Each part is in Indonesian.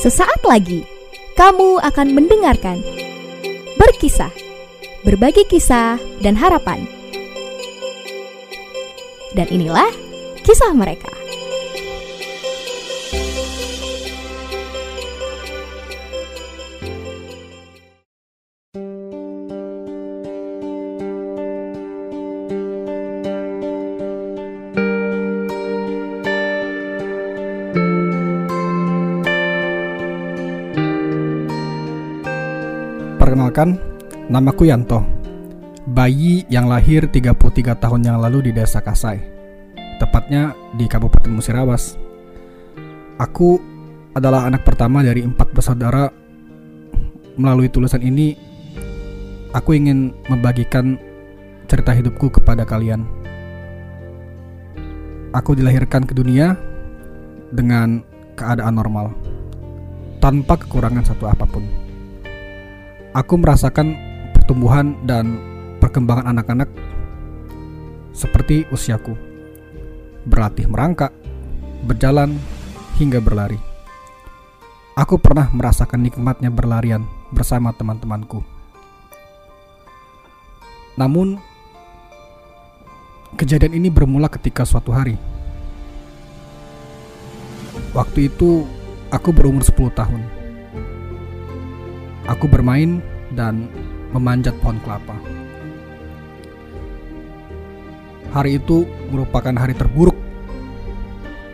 Sesaat lagi kamu akan mendengarkan berkisah, berbagi kisah dan harapan. Dan inilah kisah mereka. Perkenalkan, namaku Yanto. Bayi yang lahir 33 tahun yang lalu di desa Kasai. Tepatnya di Kabupaten Musirawas. Aku adalah anak pertama dari empat bersaudara. Melalui tulisan ini, aku ingin membagikan cerita hidupku kepada kalian. Aku dilahirkan ke dunia dengan keadaan normal, tanpa kekurangan satu apa pun aku merasakan pertumbuhan dan perkembangan anak-anak seperti usiaku. Berlatih merangkak, berjalan, hingga berlari. Aku pernah merasakan nikmatnya berlarian bersama teman-temanku. Namun, kejadian ini bermula ketika suatu hari. Waktu itu, aku berumur 10 tahun Aku bermain dan memanjat pohon kelapa. Hari itu merupakan hari terburuk.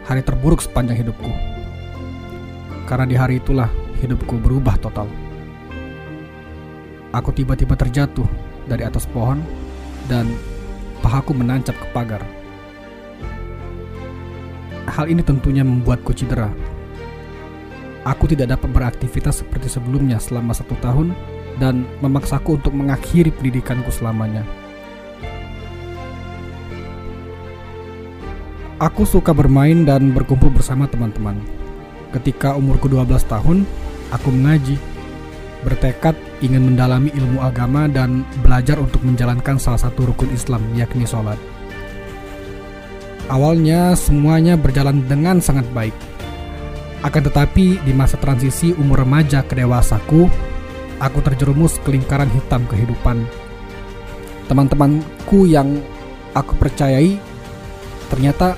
Hari terburuk sepanjang hidupku. Karena di hari itulah hidupku berubah total. Aku tiba-tiba terjatuh dari atas pohon dan pahaku menancap ke pagar. Hal ini tentunya membuatku cedera Aku tidak dapat beraktivitas seperti sebelumnya selama satu tahun dan memaksaku untuk mengakhiri pendidikanku selamanya. Aku suka bermain dan berkumpul bersama teman-teman. Ketika umurku 12 tahun, aku mengaji, bertekad ingin mendalami ilmu agama dan belajar untuk menjalankan salah satu rukun Islam, yakni sholat. Awalnya semuanya berjalan dengan sangat baik, akan tetapi di masa transisi umur remaja ke dewasaku, aku terjerumus ke lingkaran hitam kehidupan. Teman-temanku yang aku percayai ternyata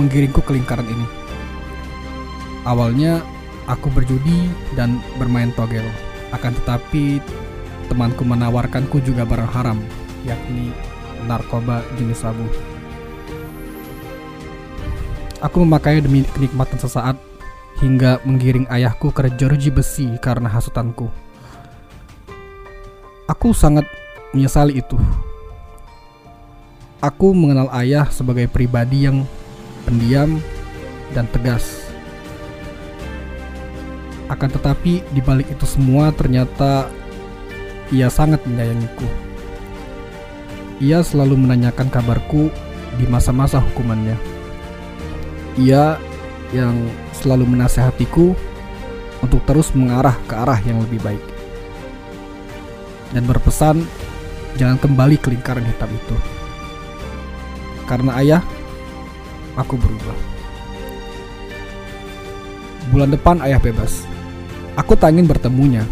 menggiringku ke lingkaran ini. Awalnya aku berjudi dan bermain togel, akan tetapi temanku menawarkanku juga barang haram, yakni narkoba jenis sabu. Aku memakai demi kenikmatan sesaat hingga menggiring ayahku ke jeruji besi karena hasutanku. Aku sangat menyesali itu. Aku mengenal ayah sebagai pribadi yang pendiam dan tegas. Akan tetapi di balik itu semua ternyata ia sangat menyayangiku. Ia selalu menanyakan kabarku di masa-masa hukumannya ia yang selalu menasehatiku untuk terus mengarah ke arah yang lebih baik. Dan berpesan, jangan kembali ke lingkaran hitam itu. Karena ayah, aku berubah. Bulan depan ayah bebas. Aku tak ingin bertemunya,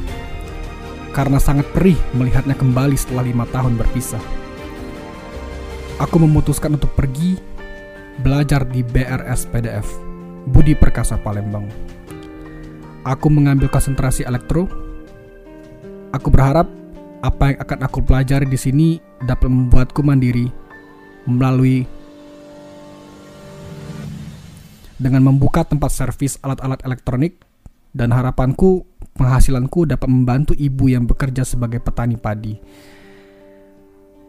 karena sangat perih melihatnya kembali setelah lima tahun berpisah. Aku memutuskan untuk pergi belajar di BRS PDF Budi Perkasa Palembang. Aku mengambil konsentrasi elektro. Aku berharap apa yang akan aku pelajari di sini dapat membuatku mandiri melalui dengan membuka tempat servis alat-alat elektronik dan harapanku penghasilanku dapat membantu ibu yang bekerja sebagai petani padi.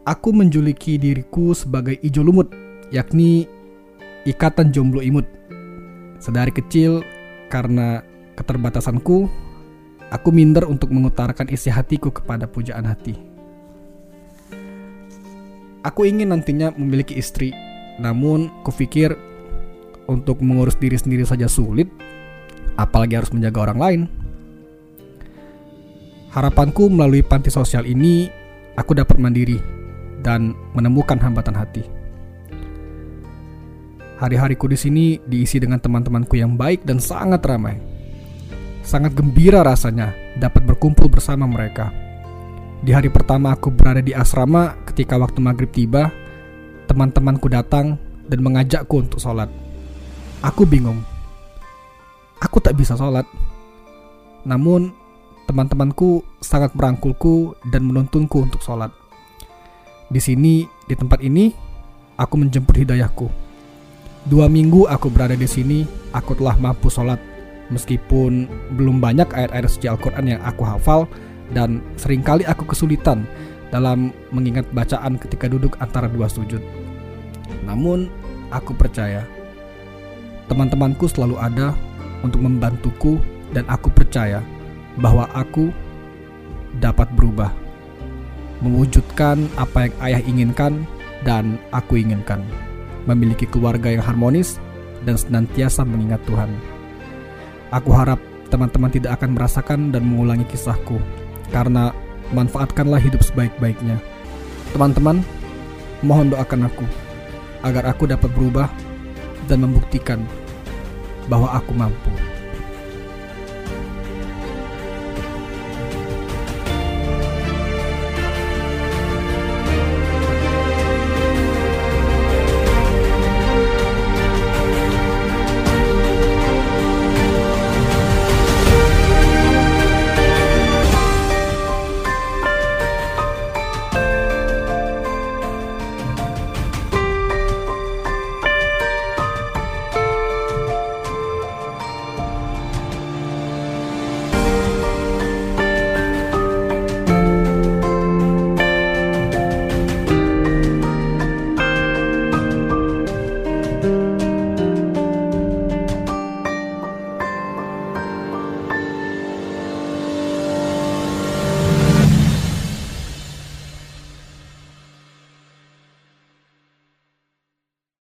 Aku menjuluki diriku sebagai ijo lumut, yakni ikatan jomblo imut. Sedari kecil, karena keterbatasanku, aku minder untuk mengutarakan isi hatiku kepada pujaan hati. Aku ingin nantinya memiliki istri, namun kupikir untuk mengurus diri sendiri saja sulit, apalagi harus menjaga orang lain. Harapanku melalui panti sosial ini, aku dapat mandiri dan menemukan hambatan hati. Hari-hariku di sini diisi dengan teman-temanku yang baik dan sangat ramai. Sangat gembira rasanya dapat berkumpul bersama mereka. Di hari pertama aku berada di asrama ketika waktu maghrib tiba, teman-temanku datang dan mengajakku untuk sholat. Aku bingung. Aku tak bisa sholat. Namun, teman-temanku sangat merangkulku dan menuntunku untuk sholat. Di sini, di tempat ini, aku menjemput hidayahku. Dua minggu aku berada di sini, aku telah mampu sholat Meskipun belum banyak ayat-ayat suci Al-Quran yang aku hafal dan sering kali aku kesulitan dalam mengingat bacaan ketika duduk antara dua sujud. Namun, aku percaya teman-temanku selalu ada untuk membantuku dan aku percaya bahwa aku dapat berubah, mewujudkan apa yang ayah inginkan dan aku inginkan, memiliki keluarga yang harmonis dan senantiasa mengingat Tuhan. Aku harap teman-teman tidak akan merasakan dan mengulangi kisahku, karena manfaatkanlah hidup sebaik-baiknya. Teman-teman, mohon doakan aku agar aku dapat berubah dan membuktikan bahwa aku mampu.